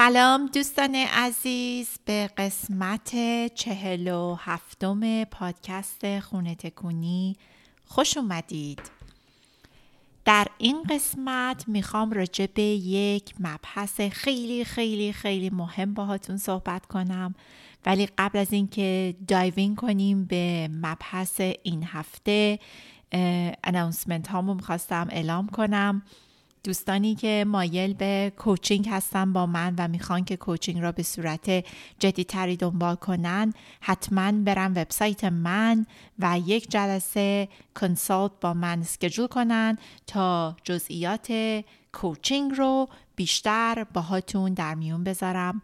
سلام دوستان عزیز به قسمت چهل و هفتم پادکست خونه تکونی خوش اومدید. در این قسمت می‌خوام راجع به یک مبحث خیلی خیلی خیلی مهم باهاتون صحبت کنم. ولی قبل از اینکه دایوین کنیم به مبحث این هفته اناونسمنت هامو می‌خواستم اعلام کنم. دوستانی که مایل به کوچینگ هستن با من و می‌خوان که کوچینگ را به صورت جدیتری دنبال کنن حتما برن وبسایت من و یک جلسه کنسالت با من سکجول کنن تا جزئیات کوچینگ رو بیشتر باهاتون در میون بذارم.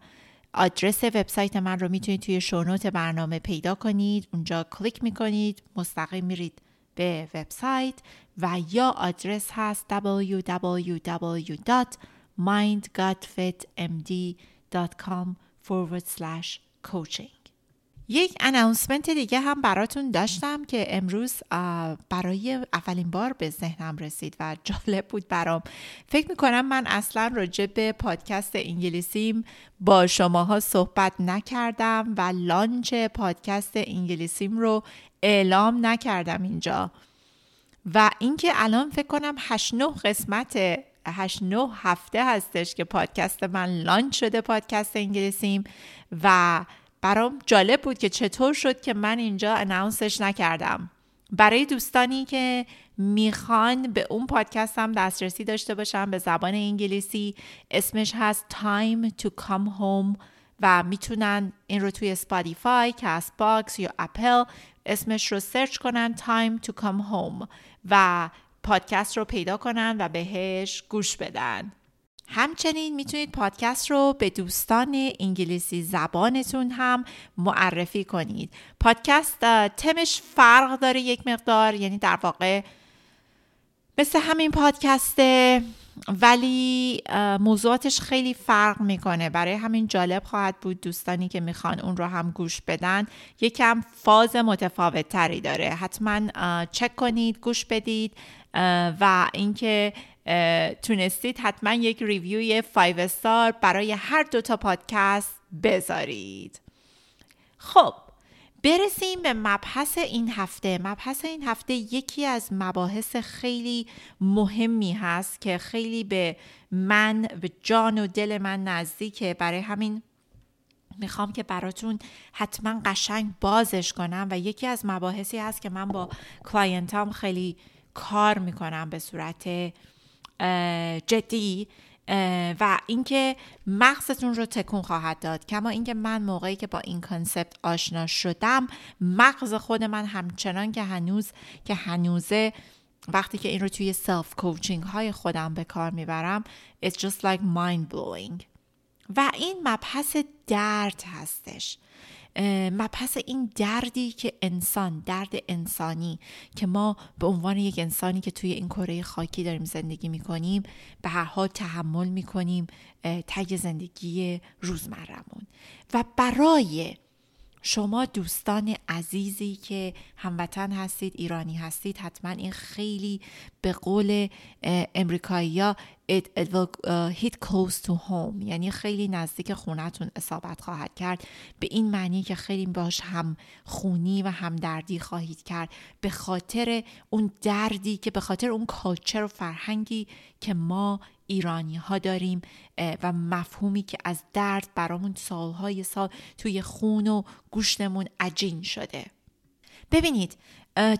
آدرس وبسایت من رو می‌تونید توی شونوت برنامه پیدا کنید اونجا کلیک می‌کنید مستقیم میرید به وبسایت و یا آدرس هست www.mindgutfitmd.com coaching. یک اناونسمنت دیگه هم براتون داشتم که امروز برای اولین بار به ذهنم رسید و جالب بود برام. فکر می‌کنم من اصلا راجع به پادکست انگلیسیم با شماها صحبت نکردم و لانچ پادکست انگلیسیم رو اعلام نکردم اینجا. و اینکه الان فکر کنم 8 9 قسمت 8 9 هفته هستش که پادکست من لانچ شده پادکست انگلیسیم و برام جالب بود که چطور شد که من اینجا اناونسش نکردم. برای دوستانی که می‌خوان به اون پادکست هم دسترسی داشته باشن به زبان انگلیسی اسمش هست Time to Come Home و می‌تونن این رو توی Spotify، Castbox یا اپل اسمش رو سرچ کنن Time to Come Home و پادکست رو پیدا کنن و بهش گوش بدن. همچنین می‌تونید پادکست رو به دوستان انگلیسی زبانتون هم معرفی کنید. پادکست تمش فرق داره یک مقدار یعنی در واقع مثل همین پادکسته ولی موضوعاتش خیلی فرق می‌کنه. برای همین جالب خواهد بود دوستانی که می‌خوان اون رو هم گوش بدن یکم فاز متفاوت تری داره. حتما چک کنید گوش بدید و اینکه تونستید حتما یک ریویوی 5 استار برای هر دو تا پادکست بذارید. خب برسیم به مبحث این هفته. مبحث این هفته یکی از مباحث خیلی مهمی هست که خیلی به من به جان و دل من نزدیکه. برای همین می‌خوام که براتون حتما قشنگ بازش کنم و یکی از مباحثی هست که من با client ام خیلی کار می‌کنم به صورت جدی. و اینکه مغزتون رو تکون خواهد داد. کما اینکه من موقعی که با این concept آشنا شدم مغز خود من همچنان که هنوز که هنوزه وقتی که این رو توی سلف کوچینگ های خودم به کار می‌برم it's just like mind blowing. و این مبحث درد هستش. مبحث این دردی که انسان درد انسانی که ما به عنوان یک انسانی که توی این کره خاکی داریم زندگی می‌کنیم به هر حال تحمل می‌کنیم تگ زندگی روزمرمون و برای شما دوستان عزیزی که هموطن هستید ایرانی هستید حتما این خیلی به قول امریکایی ها it, it will hit close to home. یعنی خیلی نزدیک خونتون اصابت خواهد کرد. به این معنی که خیلی باش هم خونی و هم دردی خواهید کرد. به خاطر اون دردی که به خاطر اون کالچر و فرهنگی که ما ایرانی ها داریم و مفهومی که از درد برامون سالهای سال توی خون و گوشتمون عجین شده. ببینید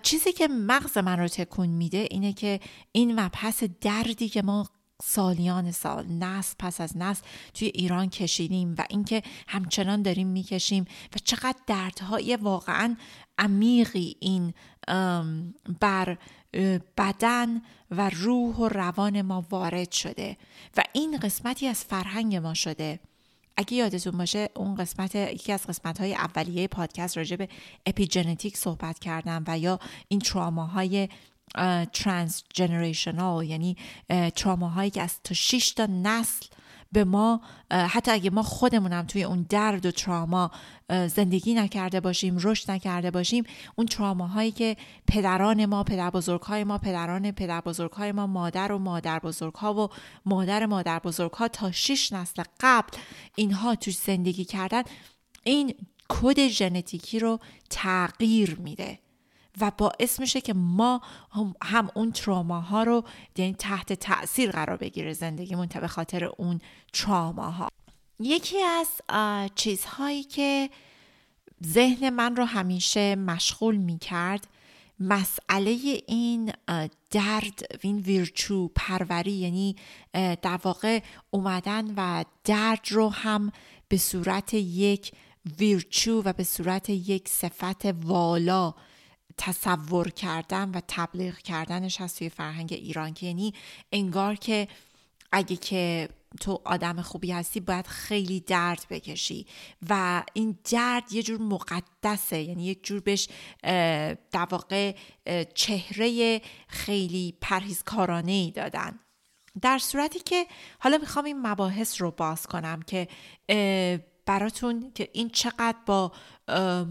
چیزی که مغز من رو تکون میده اینه که این مبحث دردی که ما سالیان سال نسل پس از نسل توی ایران کشیدیم و اینکه همچنان داریم می‌کشیم و چقدر دردهای واقعا عمیقی این بر بدن و روح و روان ما وارد شده و این قسمتی از فرهنگ ما شده. اگه یادتون باشه اون قسمت یکی از قسمت های اولیه پادکست راجع به اپیژنتیک صحبت کردم و یا این تراماهای ترانس جنریشنال یعنی تراماهایی که از تا 6 تا نسل به ما حتی اگه ما خودمونم توی اون درد و تراما زندگی نکرده باشیم رشد نکرده باشیم اون تراماهایی که پدران ما پدر بزرگهای ما پدران پدر بزرگهای ما مادر و مادر بزرگها و مادر مادر بزرگها تا شش نسل قبل اینها توش زندگی کردن این کد ژنتیکی رو تغییر میده. و باعث میشه که ما هم اون تروماها رو یعنی تحت تاثیر قرار بگیره زندگیمون به خاطر اون تروماها. یکی از چیزهایی که ذهن من رو همیشه مشغول می‌کرد مسئله این درد این ویرچو پروری یعنی در واقع اومدن و درد رو هم به صورت یک ویرچو و به صورت یک صفت والا تصور کردن و تبلیغ کردنش هست توی فرهنگ ایران که یعنی انگار که اگه که تو آدم خوبی هستی باید خیلی درد بکشی. و این درد یه جور مقدسه. یعنی یک جور بهش در واقع چهره خیلی پرهیزکارانه ای دادن. در صورتی که حالا می‌خوام این مباحث رو باز کنم که براتون که این چقدر با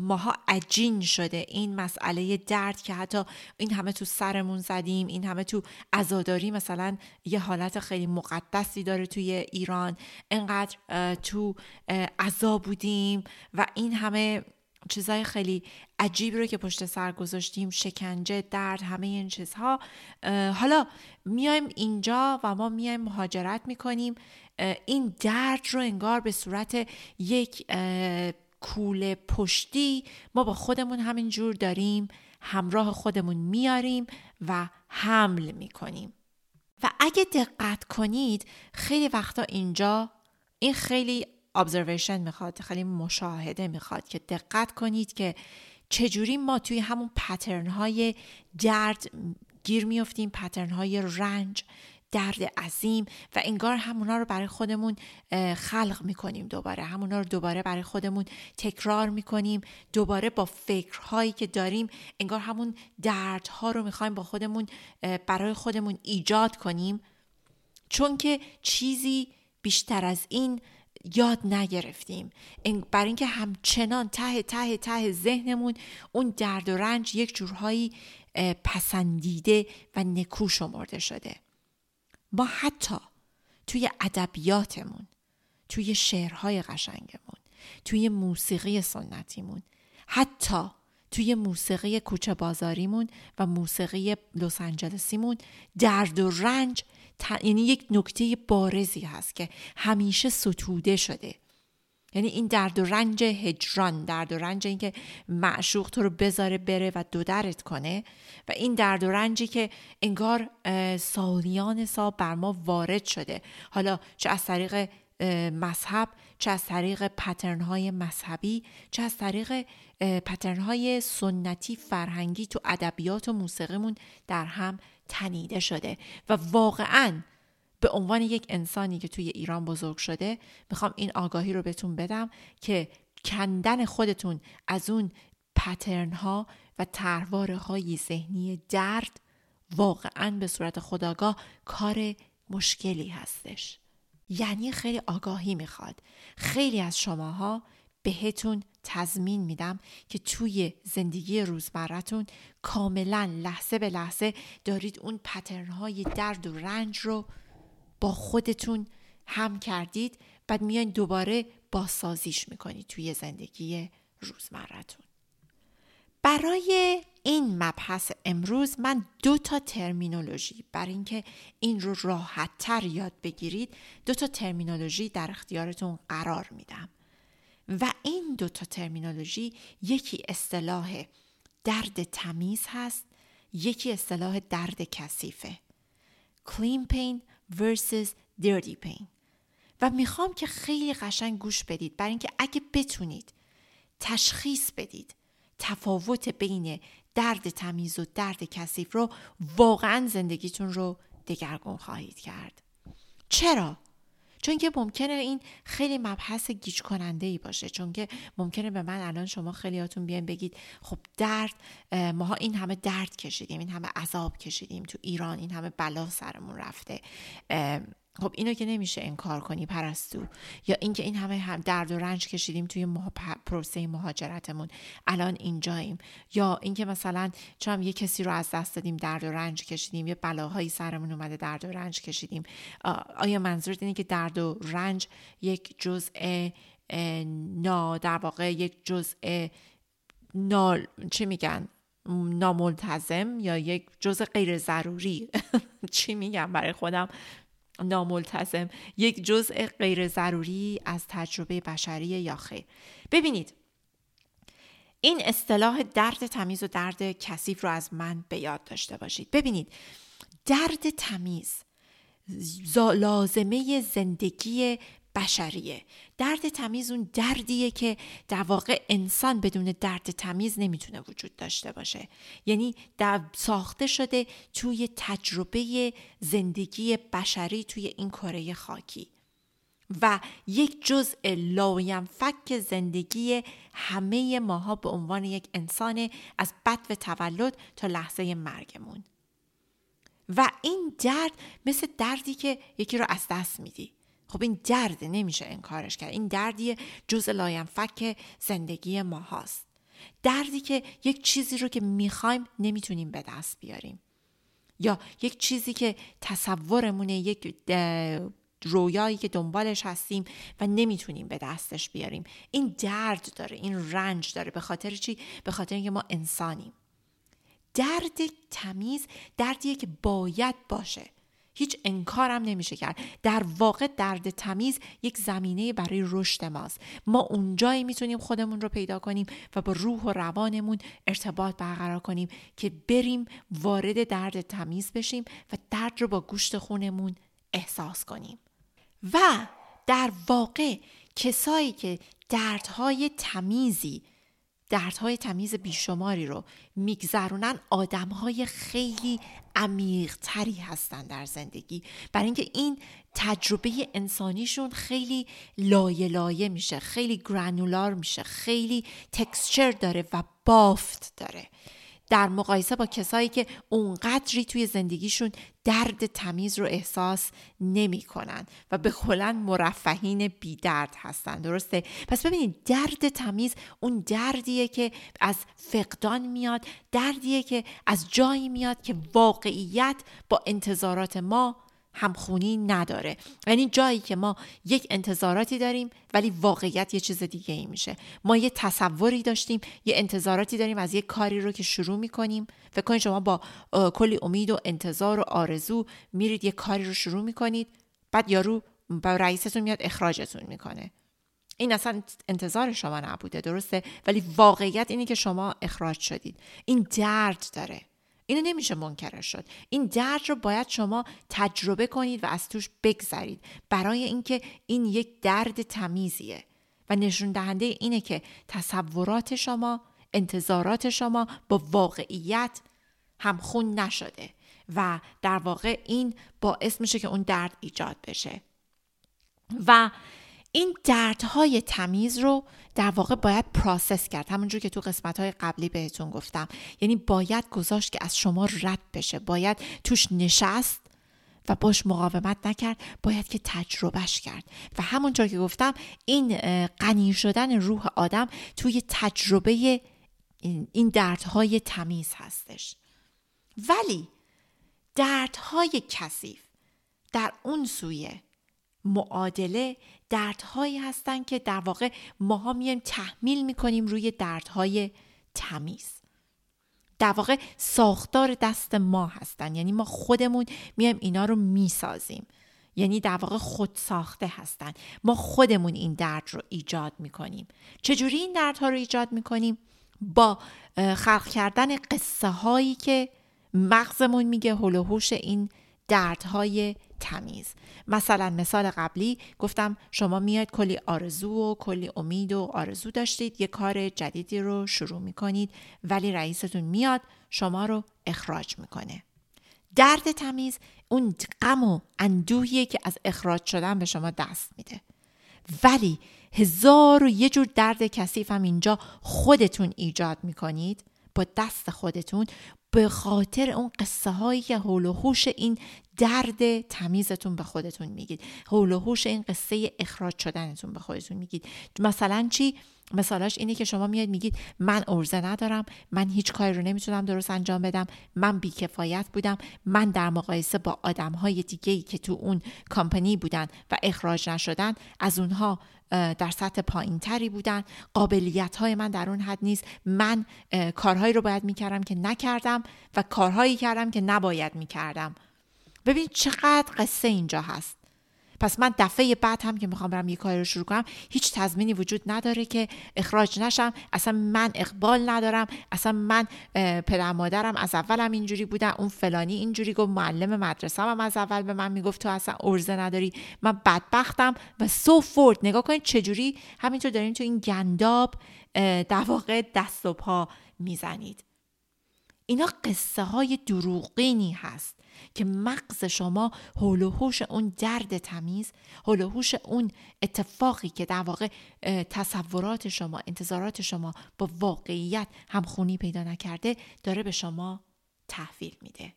ماها عجین شده این مسئله درد که حتی این همه تو سرمون زدیم این همه تو ازاداری مثلا یه حالت خیلی مقدسی داره توی ایران. انقدر تو عذا بودیم و این همه چیزهای خیلی عجیبی رو که پشت سر گذاشتیم شکنجه درد همه این چیزها. حالا میایم اینجا و ما میایم مهاجرت می‌کنیم. این درد رو انگار به صورت یک کوله پشتی ما با خودمون همین جور داریم همراه خودمون میاریم و حمل می‌کنیم. و اگه دقت کنید خیلی وقتا اینجا این خیلی observation می‌خواد خیلی مشاهده می‌خواد که دقت کنید که چجوری ما توی همون پترن های درد گیر میفتیم پترن های رنج. درد عظیم و انگار همونا رو برای خودمون خلق می‌کنیم دوباره. همونا رو دوباره برای خودمون تکرار می‌کنیم. دوباره با فکرهایی که داریم انگار همون دردها رو می‌خوایم با خودمون برای خودمون ایجاد کنیم. چون که چیزی بیشتر از این یاد نگرفتیم. برای اینکه همچنان ته ته ته ذهنمون اون درد و رنج یک جورهایی پسندیده و نکو شمرده شده. ما حتی توی ادبیاتمون توی شعرهای قشنگمون توی موسیقی سنتیمون حتی توی موسیقی کوچه بازاریمون و موسیقی لس آنجلسیمون درد و رنج یعنی یک نکته بارزی هست که همیشه ستوده شده. یعنی این درد و رنج هجران درد و رنج اینکه معشوق تو رو بذاره بره و دودرت کنه و این درد و رنجی که انگار سالیان سال بر ما وارد شده. حالا چه از طریق مذهب چه از طریق پترن های مذهبی چه از طریق پترن های سنتی فرهنگی تو ادبیات و موسیقیمون در هم تنیده شده و واقعا به عنوان یک انسانی که توی ایران بزرگ شده می‌خوام این آگاهی رو بهتون بدم که کندن خودتون از اون پترن ها و ترواره های ذهنی درد واقعا به صورت خداگاه کار مشکلی هستش. یعنی خیلی آگاهی می‌خواد. خیلی از شماها بهتون تضمین میدم که توی زندگی روزمرتون کاملا لحظه به لحظه دارید اون پترن های درد و رنج رو با خودتون هم کردید بعد میان دوباره بازسازیش می‌کنید توی زندگی روزمرتون برای این مبحث امروز من دو تا ترمینولوژی برای اینکه این رو راحت تر یاد بگیرید دو تا ترمینولوژی در اختیارتون قرار میدم. و این دو تا ترمینولوژی یکی اصطلاح درد تمیز هست یکی اصطلاح درد کثیفه. Clean pain versus dirty pain و می‌خوام که خیلی قشنگ گوش بدید برای اینکه اگه بتونید تشخیص بدید تفاوت بین درد تمیز و درد کثیف رو واقعا زندگیتون رو دگرگون خواهید کرد. چرا؟ چون که ممکنه این خیلی مبحث گیج کننده ای باشه چون که ممکنه به من الان شما خیلیاتون بیان بگید خب درد ماها این همه درد کشیدیم این همه عذاب کشیدیم تو ایران این همه بلا سرمون رفته. خب اینو که نمیشه انکار کنی پرستو. یا اینکه این همه هم درد و رنج کشیدیم توی مها... پروسه مهاجرتمون. الان اینجاییم. یا اینکه مثلا چون یه کسی رو از دست دادیم درد و رنج کشیدیم یه بلاهایی سرمون اومده درد و رنج کشیدیم. آیا منظورت اینه که درد و رنج یک جزء نا در واقع یک جزء نال چی میگن؟ ناملتزم یا یک جزء غیر ضروری؟ چی میگم برای خودم؟ ناملتزم یک جزء غیر ضروری از تجربه بشری یا خیر ببینید این اصطلاح درد تمیز و درد کثیف رو از من به یاد داشته باشید. ببینید درد تمیز لازمه زندگی بشریه. درد تمیز اون دردیه که در واقع انسان بدون درد تمیز نمی‌تونه وجود داشته باشه. یعنی در ساخته شده توی تجربه زندگی بشری توی این کره خاکی. و یک جزء فک زندگی همه ماها به عنوان یک انسان از بد و تولد تا لحظه مرگمون. و این درد مثل دردی که یکی رو از دست میدی. خب این درد نمیشه انکارش کرد. این دردی جز لاینفک زندگی ما هاست. دردی که یک چیزی رو که می‌خوایم نمی‌تونیم به دست بیاریم. یا یک چیزی که تصورمونه یک رویایی که دنبالش هستیم و نمی‌تونیم به دستش بیاریم. این درد داره این رنج داره. به خاطر چی؟ به خاطر اینکه ما انسانیم. درد تمیز دردیه که باید باشه. هیچ انکارم نمیشه کرد. در واقع درد تمیز یک زمینه برای رشد ماست. ما اونجایی می‌تونیم خودمون رو پیدا کنیم و با روح و روانمون ارتباط برقرار کنیم که بریم وارد درد تمیز بشیم و درد رو با گوشت خونمون احساس کنیم. و در واقع کسایی که دردهای تمیزی دردهای تمیز بیشماری رو میگذرونن. آدمهای خیلی عمیقتری هستن در زندگی. برای اینکه این تجربه انسانیشون خیلی لایه لایه میشه خیلی گرانولار میشه خیلی تکسچر داره و بافت داره. در مقایسه با کسایی که اونقدری توی زندگیشون درد تمیز رو احساس نمی کنن و به کلا مرفهین بی درد هستن. درسته؟ پس ببینید درد تمیز اون دردیه که از فقدان میاد دردیه که از جایی میاد که واقعیت با انتظارات ما همخونی نداره. یعنی جایی که ما یک انتظاراتی داریم ولی واقعیت یه چیز دیگه ای میشه. ما یه تصوری داشتیم یه انتظاراتی داریم از یه کاری رو که شروع می‌کنیم. فکر کنید شما با کلی امید و انتظار و آرزو میرید یه کاری رو شروع می‌کنید بعد یارو با رئیستون میاد اخراجتون می‌کنه. این اصلا انتظار شما نبوده درسته؟ ولی واقعیت اینه که شما اخراج شدید. این درد داره. اینو نمیشه منکرش شد. این درد رو باید شما تجربه کنید و از توش بگذرید. برای اینکه این یک درد تمیزیه. و نشون دهنده اینه که تصورات شما انتظارات شما با واقعیت همخون نشده. و در واقع این باعث میشه که اون درد ایجاد بشه. و این دردهای تمیز رو در واقع باید پراسس کرد. همونجور که تو قسمت های قبلی بهتون گفتم. یعنی باید گذاشت که از شما رد بشه. باید توش نشست و باش مقاومت نکرد. باید که تجربهش کرد. و همونطور که گفتم این غنی شدن روح آدم توی تجربه این دردهای تمیز هستش. ولی دردهای کثیف در اون سویه معادله دردهایی هستن که در واقع ماها میایم تحمیل می‌کنیم روی دردهای تمیز. در واقع ساختار دست ما هستن. یعنی ما خودمون میایم اینا رو می‌سازیم. یعنی در واقع خود ساخته هستن. ما خودمون این درد رو ایجاد می‌کنیم. چجوری این دردها رو ایجاد می‌کنیم؟ با خلق کردن قصه هایی که مغزمون میگه هلوهوش این دردهای تمیز. مثلا مثال قبلی گفتم شما میاد کلی آرزو و کلی امید و آرزو داشتید یه کار جدیدی رو شروع می‌کنید ولی رئیستون میاد شما رو اخراج می‌کنه. درد تمیز اون غم و اندوهیه که از اخراج شدن به شما دست میده. ولی هزار و یه جور درد کثیف هم اینجا خودتون ایجاد می‌کنید. با دست خودتون به خاطر اون قصه هایی که حول و حوش این درد تمیزتون به خودتون میگید. حول و حوش این قصه اخراج شدنتون به خودتون میگید. مثلا چی؟ مثالاش اینه که شما میاد میگید من ارزه ندارم من هیچ کاری رو نمی‌تونم درست انجام بدم من بیکفایت بودم من در مقایسه با آدم های دیگه ای که تو اون کامپنی بودن و اخراج نشدن از اونها در سطح پایین تری بودن. قابلیت های من در اون حد نیست. من کارهایی رو باید می‌کردم که نکردم و کارهایی کردم که نباید می‌کردم. ببین چقدر قصه اینجا هست. پس من دفعه بعد هم که می‌خوام برم یه کاری رو شروع کنم هیچ تضمینی وجود نداره که اخراج نشم. اصلا من اقبال ندارم. اصلا من پدر مادرم از اولم اینجوری بودن اون فلانی اینجوری گفت معلم مدرسه هم از اول به من می‌گفت تو اصلا ارزه نداری. من بدبختم و سو فورد نگاه کنید چجوری همینطور دارین تو این گنداب در دست و پا می‌زنید. اینا قصه های دروغینی هست که مغز شما حول و حوش اون درد تمیز حول و حوش اون اتفاقی که در واقع تصورات شما انتظارات شما با واقعیت همخونی پیدا نکرده داره به شما تحویل میده.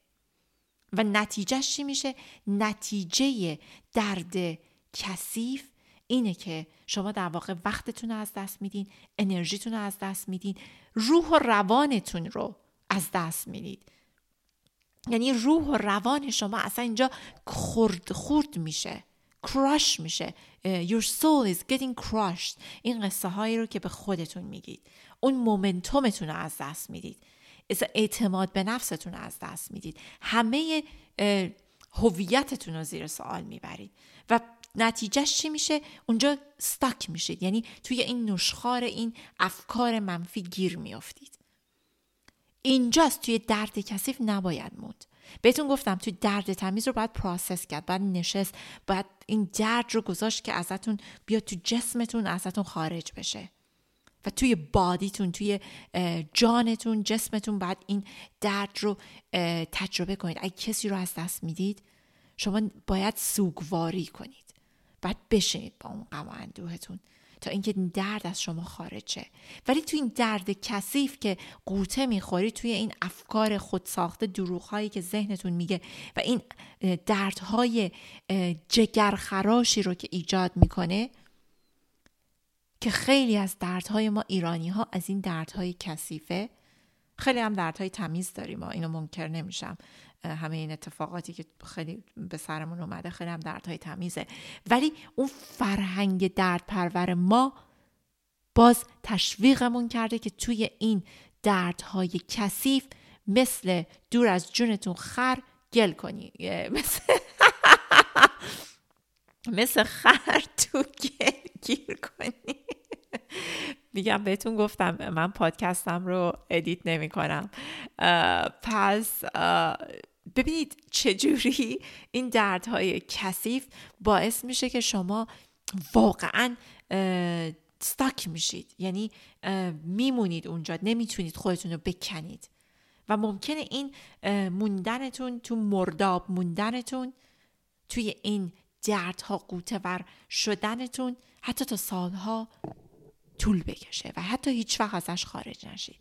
و نتیجهش چی میشه؟ نتیجه درد کثیف اینه که شما در واقع وقتتون رو از دست میدین انرژیتون رو از دست میدین روح و روانتون رو از دست می‌دید. یعنی روح و روان شما اصلا اینجا خرد خورد میشه کراش میشه. your soul is getting crushed. این قصه هایی رو که به خودتون میگید. اون مومنتومتون رو از دست می‌دید. اعتماد به نفستون رو از دست می‌دید. همه هویتتون رو زیر سوال می‌برید. و نتیجهش چی میشه؟ اونجا ستاک میشید. یعنی توی این نشخار این افکار منفی گیر میافتید. اینجاست توی درد کثیف نباید موند. بهتون گفتم توی درد تمیز رو باید process کرد باید نشست باید این درد رو گذاشت که ازتون بیاد تو جسمتون ازتون خارج بشه. و توی body تون توی جانتون جسمتون باید این درد رو تجربه کنید. اگه کسی رو از دست می‌دید شما باید سوگواری کنید. باید بشینید با اون غم اندوهتون. تا اینکه این درد از شما خارج شه ولی تو این درد کثیف که قوطه می‌خوری توی این افکار خودساخته دروغهایی که ذهنتون میگه و این دردهای جگرخراشی رو که ایجاد می‌کنه که خیلی از دردهای ما ایرانی ها از این دردهای کثیفه خیلی هم دردهای تمیز داریم اینو منکر نمیشم. همه این اتفاقاتی که خیلی به سرمون اومده خیلی هم دردهای تمیزه. ولی اون فرهنگ درد پرور ما باز تشویقمون کرده که توی این دردهای کثیف مثل دور از جونتون خر گل کنی. مثل مثل خر تو گل گیر کنی. میگم بهتون گفتم من پادکستم رو edit نمی کنم پس ببینید چجوری این دردهای کثیف باعث میشه که شما واقعا ستاک میشید. یعنی میمونید اونجا نمی‌تونید خودتون رو بکنید. و ممکنه این موندنتون تو مرداب موندنتون توی این دردها قوته ور شدنتون حتی تا سالها طول بکشه و حتی هیچ وقت ازش خارج نشید.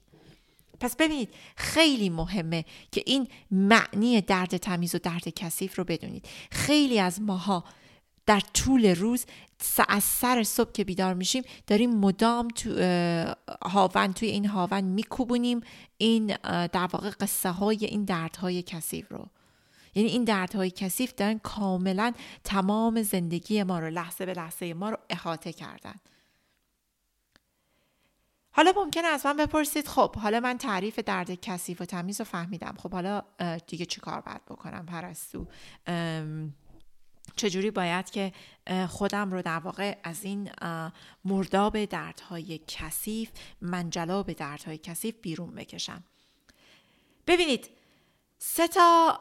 پس ببینید خیلی مهمه که این معنی درد تمیز و درد کثیف رو بدونید. خیلی از ماها در طول روز از سر صبح که بیدار میشیم داریم مدام تو هاون توی این هاون میکوبونیم. این در واقع قصه های این دردهای کثیف رو. یعنی این دردهای کثیف دارن کاملا تمام زندگی ما رو لحظه به لحظه ما رو احاطه کردن. حالا ممکنه از من بپرسید خب حالا من تعریف درد کثیف و تمیز رو فهمیدم. خب حالا دیگه چی کار باید بکنم؟ پرستو. چجوری باید که خودم رو در واقع از این مرداب دردهای کثیف منجلاب دردهای کثیف بیرون بکشم؟ ببینید سه تا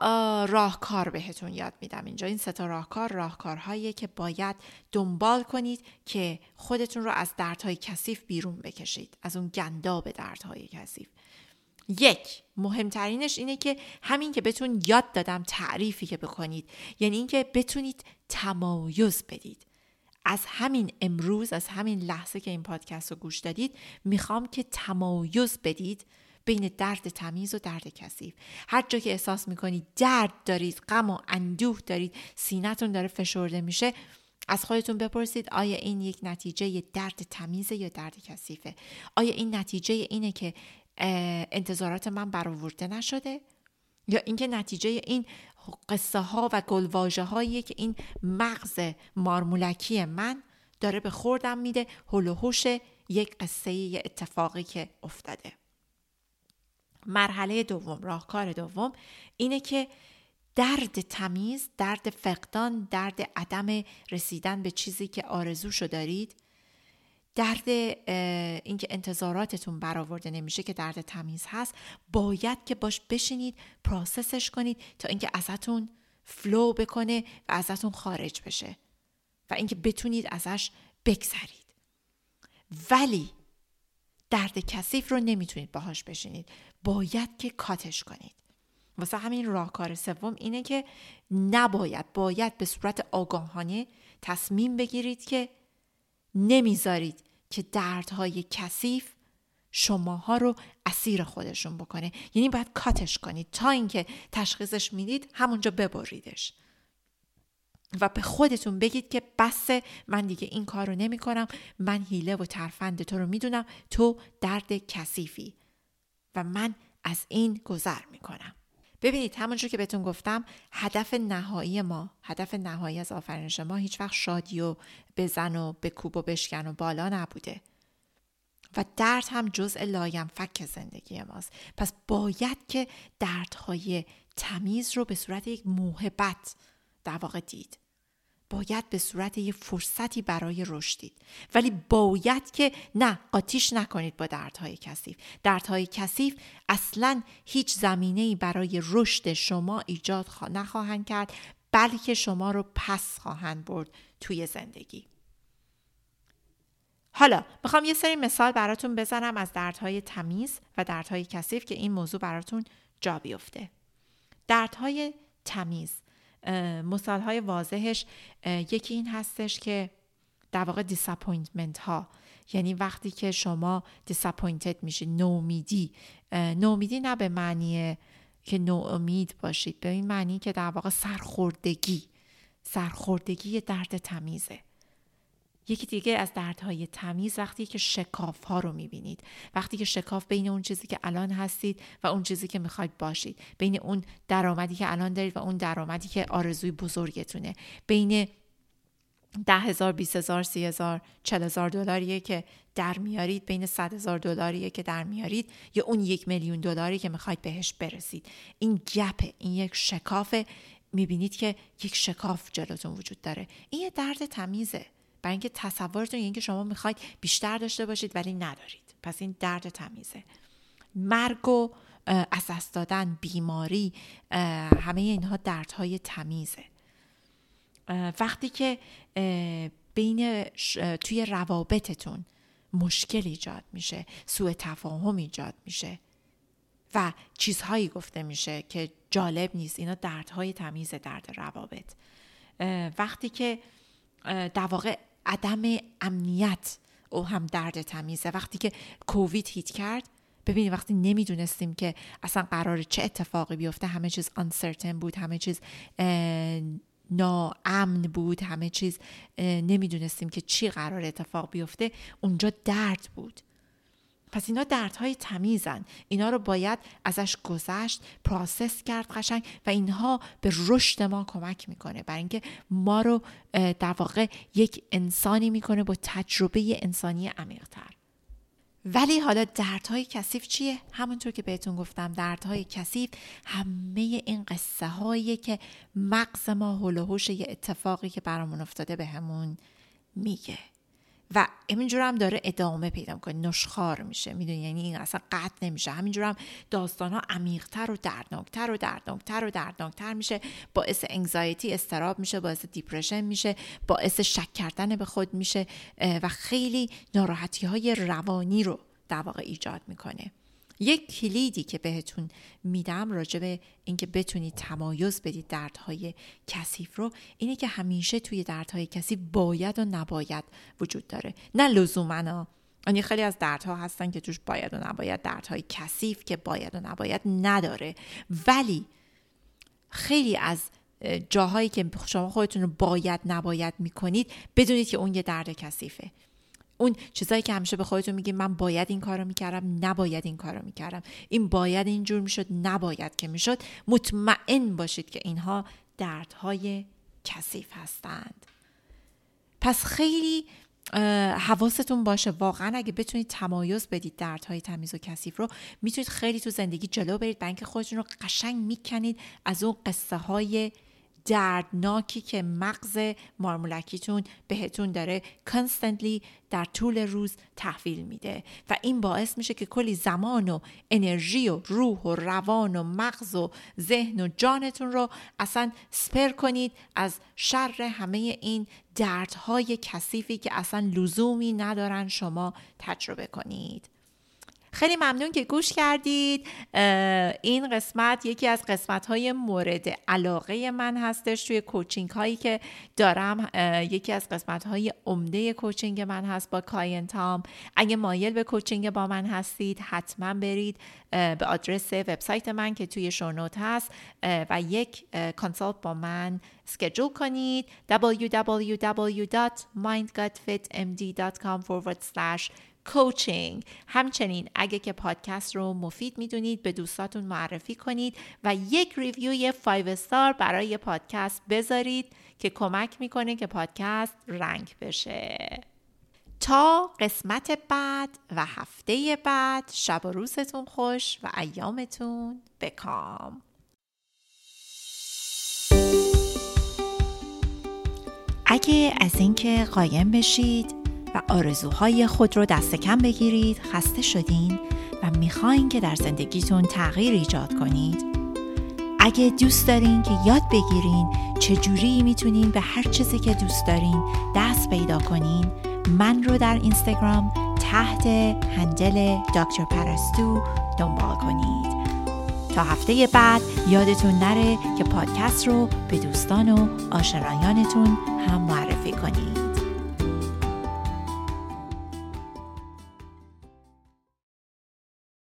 راهکار بهتون یاد میدم اینجا. این سه تا راهکار راهکارهایی که باید دنبال کنید که خودتون رو از دردهای کثیف بیرون بکشید از اون گنداب دردهای کثیف. یک مهمترینش اینه که همین که بهتون یاد دادم تعریفی که بکنید. یعنی اینکه بتونید تمایز بدید. از همین امروز از همین لحظه که این پادکست رو گوش دادید می‌خوام که تمایز بدید بین درد تمیز و درد کثیف. هر جا که احساس می‌کنید درد دارید غم و اندوه دارید سینتون داره فشرده میشه از خودتون بپرسید آیا این یک نتیجه درد تمیزه یا درد کثیفه؟ آیا این نتیجه اینه که انتظارات من برآورده نشده؟ یا اینکه نتیجه این قصه ها و گلواژه هایی که این مغز مارمولکی من داره به خوردم میده هلو یک قصه اتفاقی که افتاده. مرحله دوم راهکار دوم اینه که درد تمیز درد فقدان درد عدم رسیدن به چیزی که آرزوشو دارید درد اینکه انتظاراتتون برآورده نمیشه که درد تمیز هست باید که باش بشینید process اش کنید تا اینکه ازتون flow بکنه و ازتون خارج بشه و اینکه بتونید ازش بگذرید. ولی درد کثیف رو نمی‌تونید باهاش بشینید. باید که کاتش کنید. واسه همین راهکار سوم اینه که نباید باید به صورت آگاهانه تصمیم بگیرید که نمی‌ذارید که دردهای کثیف شماها رو اسیر خودشون بکنه. یعنی باید کاتش کنید. تا اینکه تشخیصش می‌دید همونجا ببریدش. و به خودتون بگید که بس من دیگه این کار رو نمی کنم. من هیله و ترفند تو رو می‌دونم تو درد کثیفی. و من از این گذر می کنم. ببینید همونجور که بهتون گفتم هدف نهایی ما هدف نهایی از آفرینش ما هیچ وقت شادی و بزن و بکوب و بشکن و بالا نبوده. و درد هم جزء لایم فک زندگی ماست. پس باید که دردهای تمیز رو به صورت یک موهبت در واقع دید. باید به صورت یه فرصتی برای رشدید ولی باید که نه قاطیش نکنید با دردهای کثیف. دردهای کثیف اصلا هیچ زمینه برای رشد شما ایجاد نخواهند کرد بلکه شما رو پس خواهند برد توی زندگی. حالا می‌خوام یه سری مثال براتون بزنم از دردهای تمیز و دردهای کثیف که این موضوع براتون جا بیفته. دردهای تمیز. مثال های واضحش یکی این هستش که در واقع disappointment ها یعنی وقتی که شما disappointed میشه نومیدی. نومیدی نه به معنی که نوامید باشید به این معنی که در واقع سرخوردگی. سرخوردگی درد تمیزه. یکی دیگه از دردهای تمیز وقتی که شکاف ها رو می‌بینید. وقتی که شکاف بین اون چیزی که الان هستید و اون چیزی که می‌خواید باشید. بین اون درآمدی که الان دارید و اون درآمدی که آرزوی بزرگتونه. بین ده هزار، بیس هزار، سی هزار، چل هزار دلاریه که در میارید. بین صد هزار دلاریه که در میارید. یا اون یک میلیون دلاری که می‌خواید بهش برسید. این گپه این یک شکافه. می‌بینید که یک شکاف جلوتون وجود داره. این یه درد تمیزه. برای اینکه تصورتون اینکه شما می‌خواید بیشتر داشته باشید ولی ندارید. پس این درد تمیزه. مرگ و از دست دادن بیماری همه اینها دردهای تمیزه. وقتی که بین توی روابطتون مشکل ایجاد میشه سوء تفاهم ایجاد میشه و چیزهایی گفته میشه که جالب نیست اینا دردهای تمیز درد روابط. وقتی که در واقع عدم امنیت او هم درد تمیزه. وقتی که کووید هیت کرد ببینید وقتی نمی‌دونستیم که اصلا قرار چه اتفاقی بیفته همه چیز uncertain بود همه چیز ناامن بود همه چیز نمی‌دونستیم که چی قرار اتفاق بیفته اونجا درد بود. پس اینا دردهای تمیزن. اینا رو باید ازش گذشت پراسس کرد قشنگ و اینها به رشد ما کمک می‌کنه. برای اینکه ما رو در واقع یک انسانی می‌کنه با تجربه انسانی عمیقتر. ولی حالا دردهای کثیف چیه؟ همونطور که بهتون گفتم دردهای کثیف همه این قصه هایی که مغز ما هول یه اتفاقی که برامون افتاده بهمون به میگه. و همینجور هم داره ادامه پیدا می‌کنه. نشخار میشه می‌دونی؟ یعنی این اصلا قطع نمیشه. همینجور هم داستان ها عمیقتر و دردناکتر و دردناکتر و دردناکتر میشه. باعث انگزایتی استراب میشه باعث دیپرشن میشه باعث شک کردن به خود میشه و خیلی ناراحتی های روانی رو در واقع ایجاد می‌کنه. یک کلیدی که بهتون میدم راجع به اینکه بتونید تمایز بدید دردهای کثیف رو اینه که همیشه توی دردهای کثیف باید و نباید وجود داره. نه لزوما. یعنی خیلی از دردها هستن که توش باید و نباید دردهای کثیف که باید و نباید نداره. ولی خیلی از جاهایی که شما خودتون رو باید نباید می‌کنید بدونید که اون یه درد کثیفه. اون چیزایی که همیشه به خودتون میگیم من باید این کارو می‌کردم نباید این کارو می‌کردم. این باید اینجور می‌شد نباید که می‌شد. مطمئن باشید که اینها دردهای کثیف هستند. پس خیلی حواستون باشه. واقعا اگه بتونید تمایز بدید دردهای تمیز و کثیف رو می‌تونید خیلی تو زندگی جلو برید اینکه خودتون رو قشنگ می‌کنید از اون قصه های دردناکی که مغز مارمولکیتون بهتون داره کنستنتلی در طول روز تحویل میده و این باعث میشه که کلی زمان و انرژی و روح و روان و مغز و ذهن و جانتون رو اصلا سپر کنید از شر همه این دردهای کثیفی که اصلا لزومی ندارن شما تجربه کنید. خیلی ممنون که گوش کردید. این قسمت یکی از قسمت های مورد علاقه من هستش توی کوچینگ هایی که دارم. یکی از قسمت های عمده کوچینگ من هست با کاینتام اگه مایل به کوچینگ با من هستید حتما برید به آدرس وبسایت من که توی شونوت هست و یک کانسالت با من سکجول کنید. www.mindgutfitmd.com forward slash کوچینگ همچنین اگه که پادکست رو مفید می‌دونید به دوستاتون معرفی کنید و یک ریویوی 5 استار برای پادکست بذارید که کمک می‌کنه که پادکست رنگ بشه. تا قسمت بعد و هفته بعد شب و روزتون خوش و ایامتون بکام. اگه از اینکه قایم بشید و آرزوهای خود رو دست کم بگیرید خسته شدین و می‌خواین که در زندگیتون تغییر ایجاد کنید. اگه دوست دارین که یاد بگیرین چجوری می‌تونین به هر چیزی که دوست دارین دست پیدا کنین من رو در اینستاگرام تحت هندل دکتر پرستو دنبال کنید. تا هفته بعد یادتون نره که پادکست رو به دوستان و آشنایانتون هم معرفی کنید.